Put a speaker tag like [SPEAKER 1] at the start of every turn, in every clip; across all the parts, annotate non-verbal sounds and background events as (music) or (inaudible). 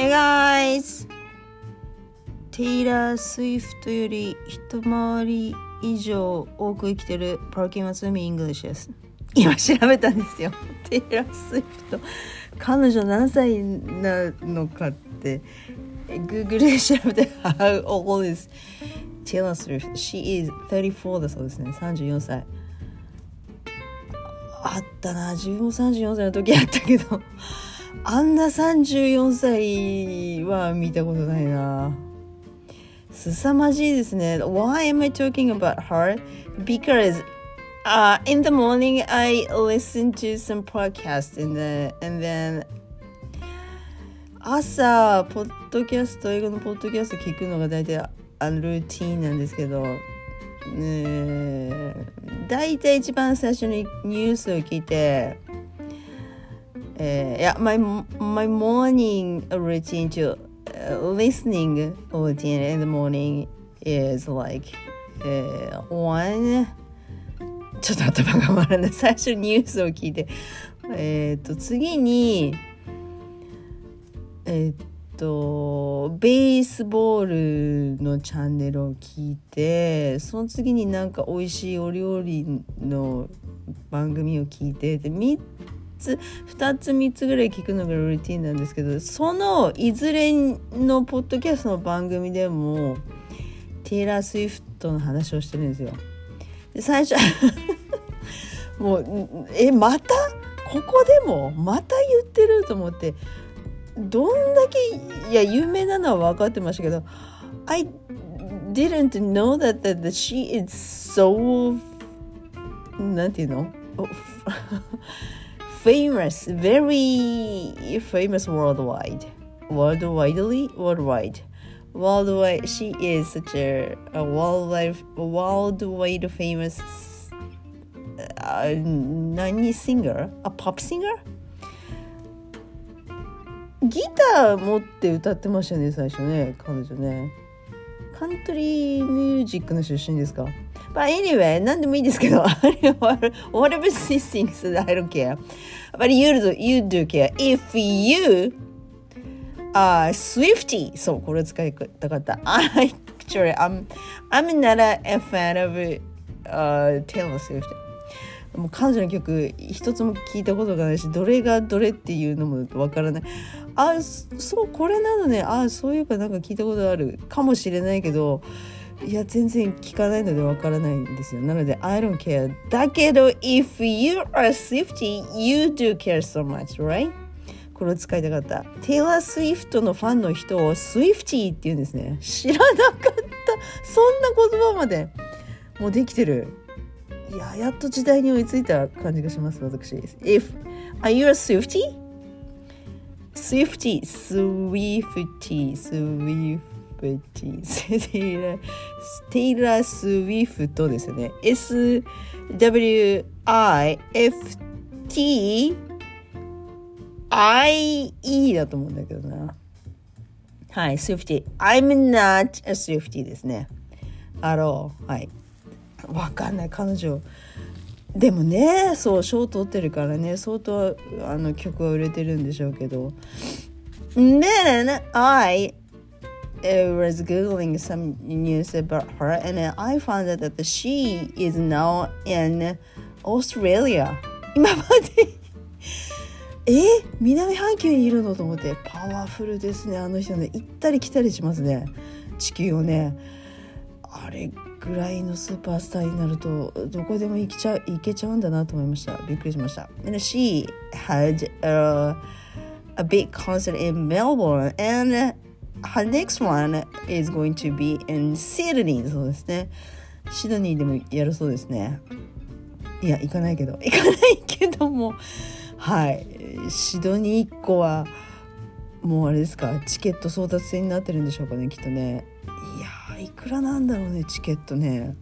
[SPEAKER 1] Hey guys! テイラー・スウィフトより一回り以上多く生きてるパーキンマスミイングリッシュです。今調べたんですよ。テイラー・スウィフト。彼女何歳なのかって、Google で調べて、How old is Taylor Swift? She is 34だそうですね。34歳。あったな。自分も34歳の時あったけど、あんな34歳は見たことないな。凄まじいですね。Why am I talking about her? Because uh, in the morning I listen to some podcast in the, and then 朝、ポッドキャスト、英語のポッドキャスト聞くのが大体あのルーティンなんですけど、ね、大体一番最初にニュースを聞いて、えー、いや、my, my morning routine to、uh, listening routine in the morning is like、uh, one ちょっと頭が回らない。最初ニュースを聞いて。えっ、ー、と次にえっ、ー、とベースボールのチャンネルを聞いてその次になんか美味しいお料理の番組を聞いて。で3つ2つ3つぐらい聞くのがルーティンなんですけどそのいずれのポッドキャストの番組でもテイラー・スウィフトの話をしてるんですよ。で最初 (laughs) もうえまた？ここでも？また言ってると思って。どんだけいや有名なのは分かってましたけど I didn't know that, that, she is so なんていうの？famous very famous worldwide worldwidely worldwide worldwide she is such a, a worldwide worldwide famous uh, 何 singer a pop singer ギター持って歌ってましたね最初ね彼女ねカントリーミュージックの出身ですか But anyway 何でもいいですけど whatever she sings I don't care But you do, you do care if you uh, Swifty そうこれ使いたかった I actually I'm, I'm not a fan of uh, Taylor Swift もう彼女の曲一つも聞いたことがないしどれがどれっていうのもわからないあそうこれなのねあそういえばなんか聞いたことあるかもしれないけどいや全然聞かないのでわからないんですよ。なので I don't care だけど if you are Swifty you do care so much right? これを使いたかった。テイラー・スウィフトのファンの人をスイフティって言うんですね。知らなかった。そんな言葉まで。もうできてる。いややっと時代に追いついた感じがします私。If are you a Swifty? Swifty Swifty Swifty. テイラーテイラー・スウィフトですね SWIFT IE だと思うんだけどな。はい Swifty I'm not a Swifty ですね。at all はい。わかんない。彼女。でもねそう賞取ってるからね。相当あの曲は売れてるんでしょうけど。Then I was googling some news about her and I found out that she is now in Australia 今までえ南半球にいるのと思ってパワフルですねあの人ね行ったり来たりしますね地球をねあれぐらいのスーパースターになるとどこでも行けちゃ行けちゃうんだなと思いましたびっくりしました and she had a, a big concert in Melbourne and her next one is going to be in Sydney. そうですね。シドニーでもやるそうですね。いや行かないけど。行かないけども。はい。シドニー1個はもうあれですか？チケット争奪戦になってるんでしょうかねきっとね。いやいくらなんだろうねチケットね。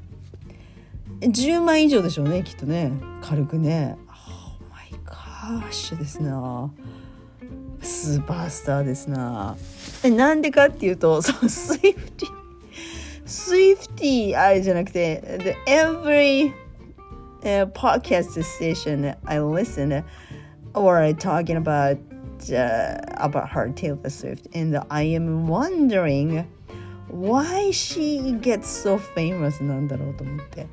[SPEAKER 1] 10万以上でしょうねきっとね。軽くね。 Oh my gosh ですな。スーパースターですな。えなんでかっていうとそうスイフティスイフティあれじゃなくて the every、uh, podcast station I listen or talking about uh, about her Taylor Swift and I am wondering why she gets so famous なんだろうと思って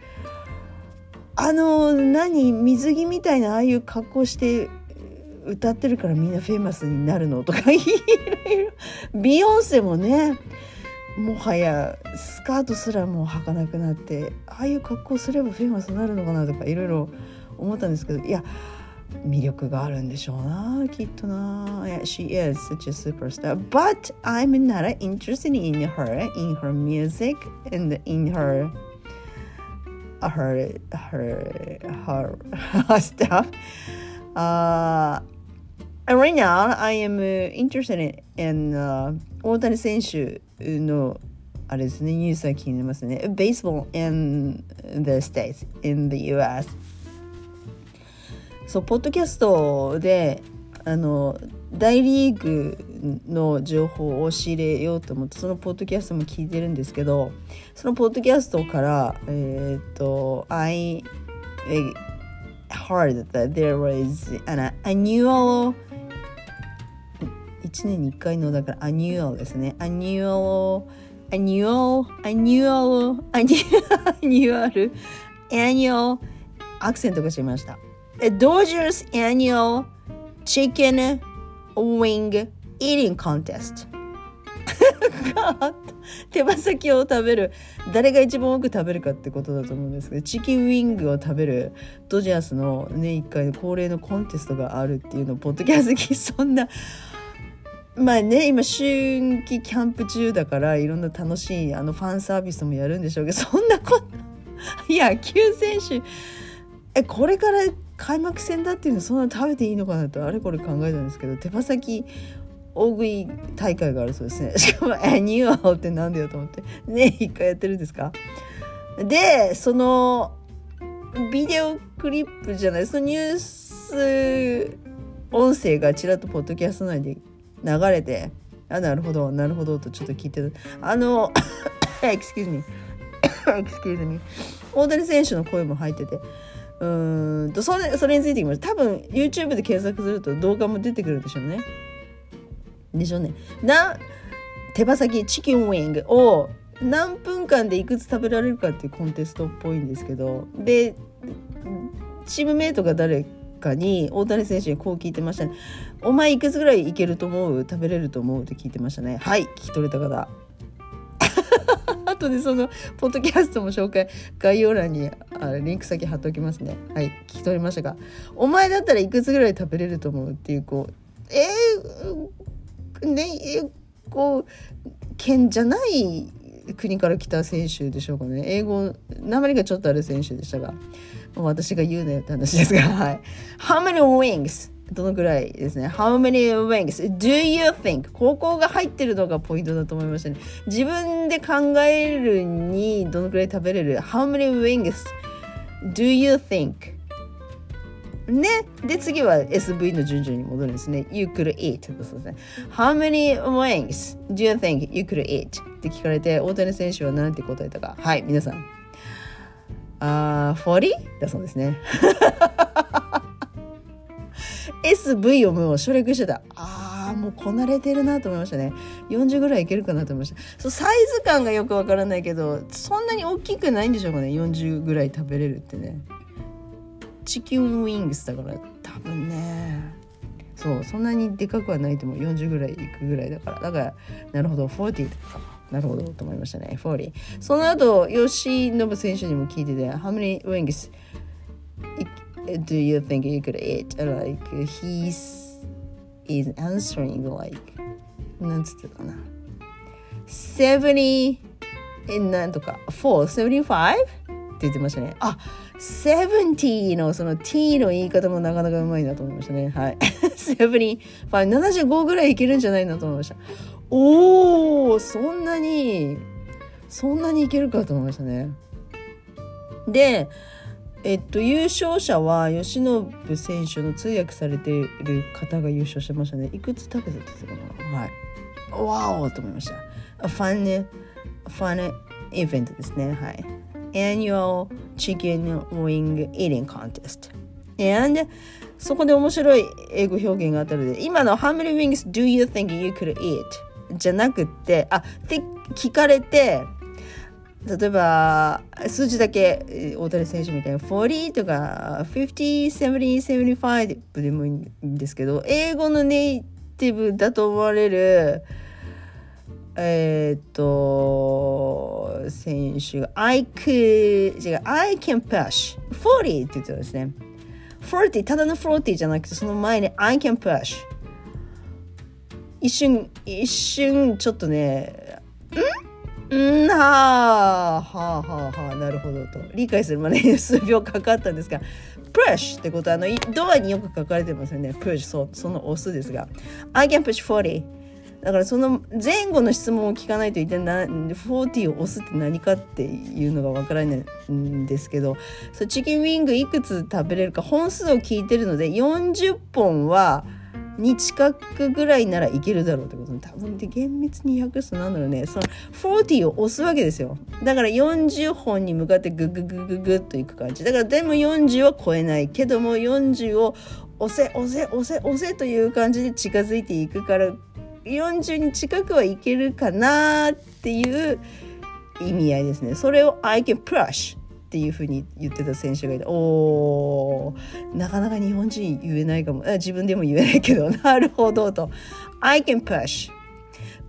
[SPEAKER 1] あの何水着みたいなああいう格好して 歌ってるからみんな famous になるのとか (laughs) いろいろ。ビヨンセもねもはやスカートすらもう履かなくなってああいう格好すれば famous になるのかなとかいろいろ思ったんですけどいや魅力があるんでしょうなきっとな。Yeah, She is such a superstar. But I'm not interested in her in her music and in her her her her, her (laughs) stuff. Uh, right now I am interested in、uh, 大谷選手のあれですねニュースが気になりますね。Baseball in the states in the US そうポッドキャストであの大リーグの情報を仕入れようと思ってそのポッドキャストも聞いてるんですけどそのポッドキャストからえっ、ー、と I heard that there was an annual 1年に1回のだから annual ですね。アニュアル annual annual annual annual アクセントがしました。Dodgers annual chicken wing eating contest (laughs) 手羽先を食べる。誰が一番多く食べるかってことだと思うんですけどチキンウィングを食べるドジャースの年1回の恒例のコンテストがあるっていうのをポッドキャストそんなまあね今春季キャンプ中だからいろんな楽しいあのファンサービスもやるんでしょうけどそんなこと野球選手えこれから開幕戦だっていうのそんな食べていいのかなとあれこれ考えたんですけど手羽先大食い大会があるそうですね。(laughs) しかも「えニューアオってなんだよと思って。ね一回やってるんですか？でそのビデオクリップじゃないそのニュース音声がちらっとポッドキャスト内で流れてあなるほどなるほどとちょっと聞いてる。あの (coughs) excuse me (coughs) excuse me 大谷選手の声も入ってて。うんとそれそれについてきました多分 YouTube で検索すると動画も出てくるでしょうね。でしょうね。な手羽先チキンウィングを何分間でいくつ食べられるかっていうコンテストっぽいんですけど。でチームメイトが誰かに大谷選手にこう聞いてましたね「お前いくつぐらいいけると思う？食べれると思う?」って聞いてましたね。はい聞き取れた方。(laughs) 後でそのポッドキャストも紹介概要欄にあリンク先貼っておきますね。はい聞き取りましたかお前だったらいくつぐらい食べれると思う？っていうこうえー、ねえこう県じゃない国から来た選手でしょうかね。英語鉛がちょっとある選手でしたが。私が言うなよって話ですがはい How many wings? どのくらいですね How many wings do you think? ここが入ってるのがポイントだと思いましたね自分で考えるにどのくらい食べれる How many wings do you think? ね。で、次は SV の順序に戻るんですね。You could eat そうですね。How many wings do you think you could eat? って聞かれて、大谷選手は何て答えたか。はい、皆さん。あ、uh, 40? だそうですね。(laughs) SV をもう省略してた。ああ、もうこなれてるなと思いましたね。40ぐらいいけるかなと思いました。そう、サイズ感がよくわからないけど、そんなに大きくないんでしょうかね。40ぐらい食べれるってね。チキンウィングスだから多分ね。そう、そんなにでかくはないと思う。40ぐらいいくぐらいだから。だから、なるほど、40とか。なるほどと思いましたね。40。その後、吉信選手にも聞いてて、How many wings do you think you could eat? Like, he's is answering like, なんつってたかな。70なんとか、4、75? って言ってましたね。あ、70のその t の言い方もなかなかうまいなと思いましたね。はい。(laughs) 75、75ぐらいいけるんじゃないなと思いました。おおそんなに、そんなにいけるかと思いましたね。で、えっと、優勝者は吉信選手の通訳されている方が優勝してましたね。いくつ食べてたかな？はい。わおと思いました。ファン、ファンイベントですね。はい。Annual Chicken Wing Eating Contest. And そこで面白い英語表現があったので今の How many wings do you think you could eat? じゃなくってあって聞かれて例えば数字だけ大谷選手みたいな40とか50、70、75でもいいんですけど英語のネイティブだと思われるえっ、と選手が I could 違う I can push 40って言ってたんですね。40ただの40じゃなくてその前に I can push 一瞬一瞬ちょっとねん？ん？はあはあはあはあなるほどと。理解するまで数秒かかったんですが push ってことはあのドアによく書かれてますよね。push そその押すですが。I can push 40だからその前後の質問を聞かないと一体な40を押すって何かっていうのがわからないんですけどそうチキンウィングいくつ食べれるか本数を聞いてるので40本はに近くぐらいならいけるだろうってこと多分で厳密に訳すとなんだろうねその40を押すわけですよだから40本に向かってグググググっといく感じだからでも40は超えないけども40を押せ押せ押せ押せという感じで近づいていくから40に近くはいけるかなっていう意味合いですね。それを I can push っていうふうに言ってた選手がいておなかなか日本人言えないかも自分でも言えないけど (laughs) なるほどと I can push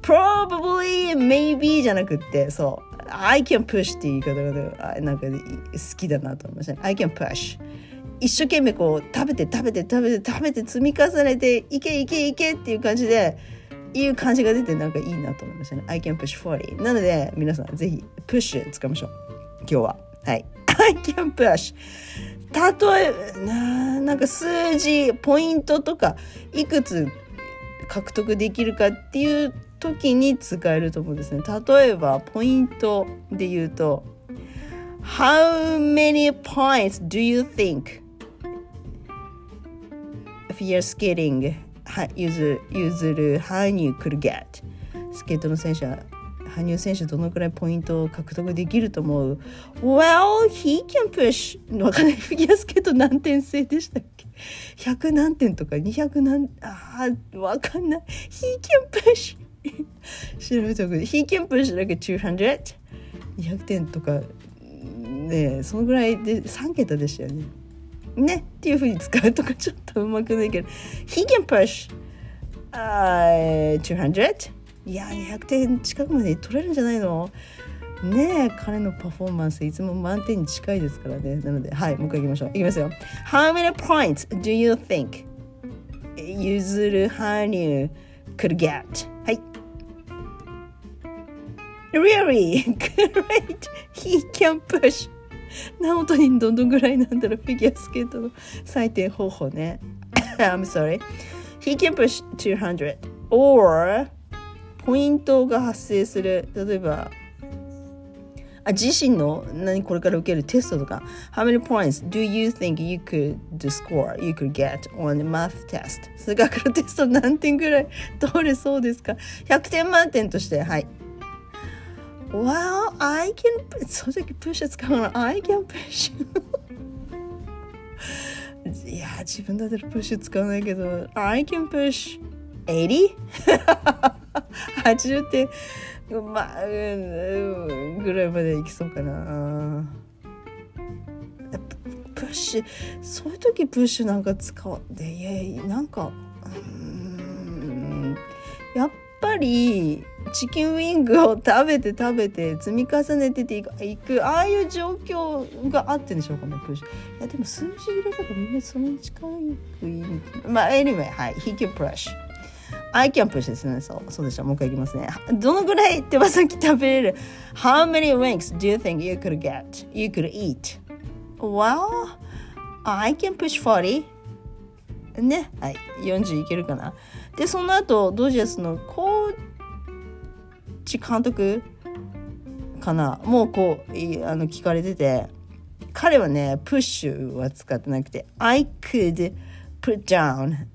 [SPEAKER 1] probably maybe じゃなくってそう I can push っていう言い方がなんか好きだなと思いました、ね、I can push 一生懸命こう食べて食べて食べて食べて積み重ねていけいけいけっていう感じでいう感じが出てなんかいいなと思いましたね。I can push 40。なので皆さんぜひプッシュ使いましょう。今日は。はい。I can push。例えななんか数字ポイントとかいくつ獲得できるかっていう時に使えると思うんですね。例えばポイントで言うと How many points do you think if you're skating 譲譲る羽生 could get スケートの選手は羽生選手どのくらいポイントを獲得できると思う ?Well, he can push. わかんない。フィギュアスケート何点制でしたっけ？100何点とか？200何？あわかんない。He can push. 調べておく He can push like 200 200点とか？ねそのぐらいで3桁でしたよね。ね？っていうふうに使うとかちょっとうまくないけど。He can push、uh, 200いや200点近くまで取れるんじゃないの？ねえ彼のパフォーマンスいつも満点に近いですからね。なのではいもう一回いきましょう。いきますよ。How many points do you think ゆずる羽生 could get? はい。Really? (laughs) Great! He can push! 直人にどのぐらいなんだろうフィギュアスケートの採点方法ね。(laughs) I'm sorry. He can push 200 or ポイントが発生する。例えばあ自身の何これから受けるテストとか。How many points do you think you could score you could get on a math test? 数学のテスト何点ぐらい？(laughs) 取れそうですか？100点満点として。はい。Well, I can (laughs) その時プッシュ使うの I can push (laughs) いや自分だったらプッシュ使わないけど。I can push 80? (laughs) 80点。まあ、うん、ぐらいまでいきそうかな。プッシュ。そういう時プッシュなんか使うでいやなんかうんやっぱりチキンウィングを食べて食べて積み重ねてていくああいう状況があってんでしょうかねプッシュ。いやでも数字入れたらみんなその近くいい。まあ anyway はい。he can push I can push ですねそうそうでした。もう一回いきますね。どのぐらい手羽先食べれる？How many wings do you think you could get? You could eat. Well I can push 40ね。はい。40いけるかな。でその後ドジャースの？コーチ監督かな？もうこうあの聞かれてて。彼はねプッシュは使ってなくて。I could put down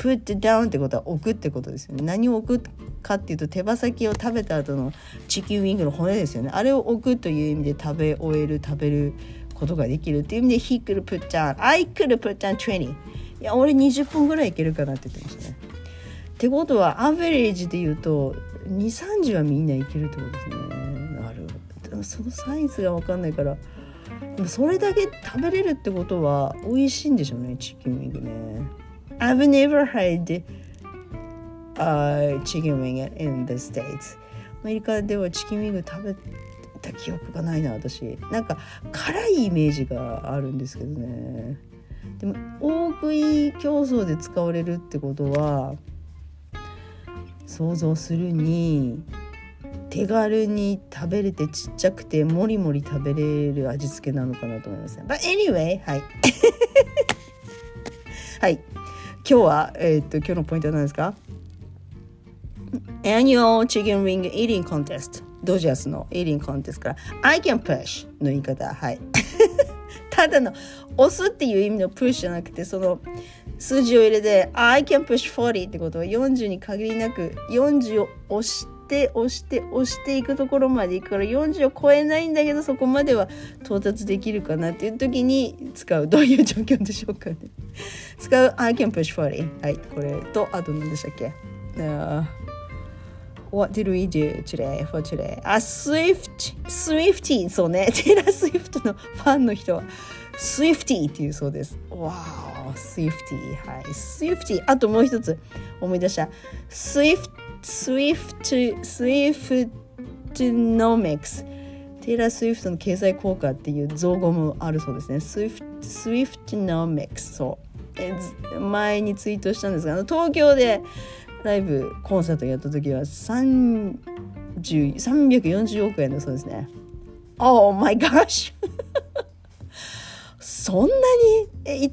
[SPEAKER 1] put down ってことは置くってことですよね。何を置くかっていうと手羽先を食べた後のチキンウィングの骨ですよね。あれを置くという意味で食べ終える食べることができるっていう意味で he could put down I could put down 20いや俺20分ぐらいいけるかなって言ってましたね。ってことはアベレージで言うと23時はみんないけるってことですね。なるほどそのサイズが分かんないからでもそれだけ食べれるってことは美味しいんでしょうねチキンウィングね。I've never had uh, chicken wing in the States. アメリカではチキンウィング食べた記憶がないな私。なんか辛いイメージがあるんですけどね。でも大食い競争で使われるってことは想像するに手軽に食べれてちっちゃくてもりもり食べれる味付けなのかなと思いますね。But anyway はい。はい。(laughs) 今日はえー、っと今日のポイントは何ですか？Annual Chicken Wing Eating Contest. ドジャースの Eating Contest から。I can push の言い方。はい。(laughs) ただの押すっていう意味のプッシュじゃなくてその数字を入れて I can push 40ってことは40に限りなく40を押してして押して押していくところまでいくから40を超えないんだけどそこまでは到達できるかなっていう時に使うどういう状況でしょうかね使う I can push 40はいこれとあと何でしたっけ、uh, What did we do today for today? あ、Swift, Swifty そうね。テイラー・スウィフトのファンの人は Swifty っていうそうです。わー、Swifty。はい。Swifty。あともう一つ思い出した。Swift, Swift, Swiftnomics。テイラー・スウィフトの経済効果っていう造語もあるそうですね。Swift, Swiftonomics。そう。前にツイートしたんですが、東京でライブコンサートやった時は340億円だそうですね。Oh my gosh! (laughs) そんなに？え1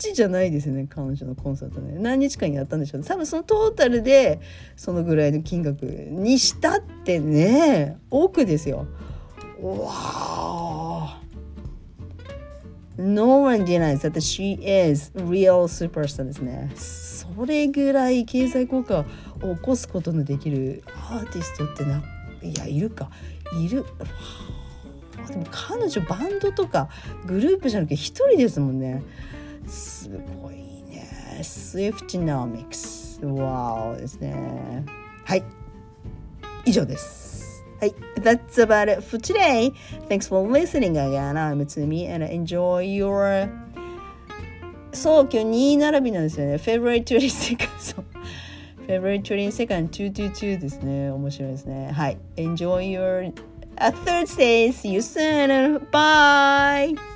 [SPEAKER 1] 日じゃないですね彼女のコンサートね何日間やったんでしょう多分そのトータルでそのぐらいの金額にしたってね億ですよ。わあ No one denies that she is real superstar ですね。それぐらい経済効果を起こすことのできるアーティストってないやいるかいる。でも彼女バンドとかグループじゃなくて一人ですもんね。すごいね。Swiftonomics。わおですね。はい。以上です。はい。That's about it for today. Thanks for listening again. I'm Tsumi and enjoy your そう、今日2並びなんですよね。February 22nd. そう。February 22nd, 222ですね。面白いですね。はい。Enjoy your、uh, Thursday. See you soon. Bye!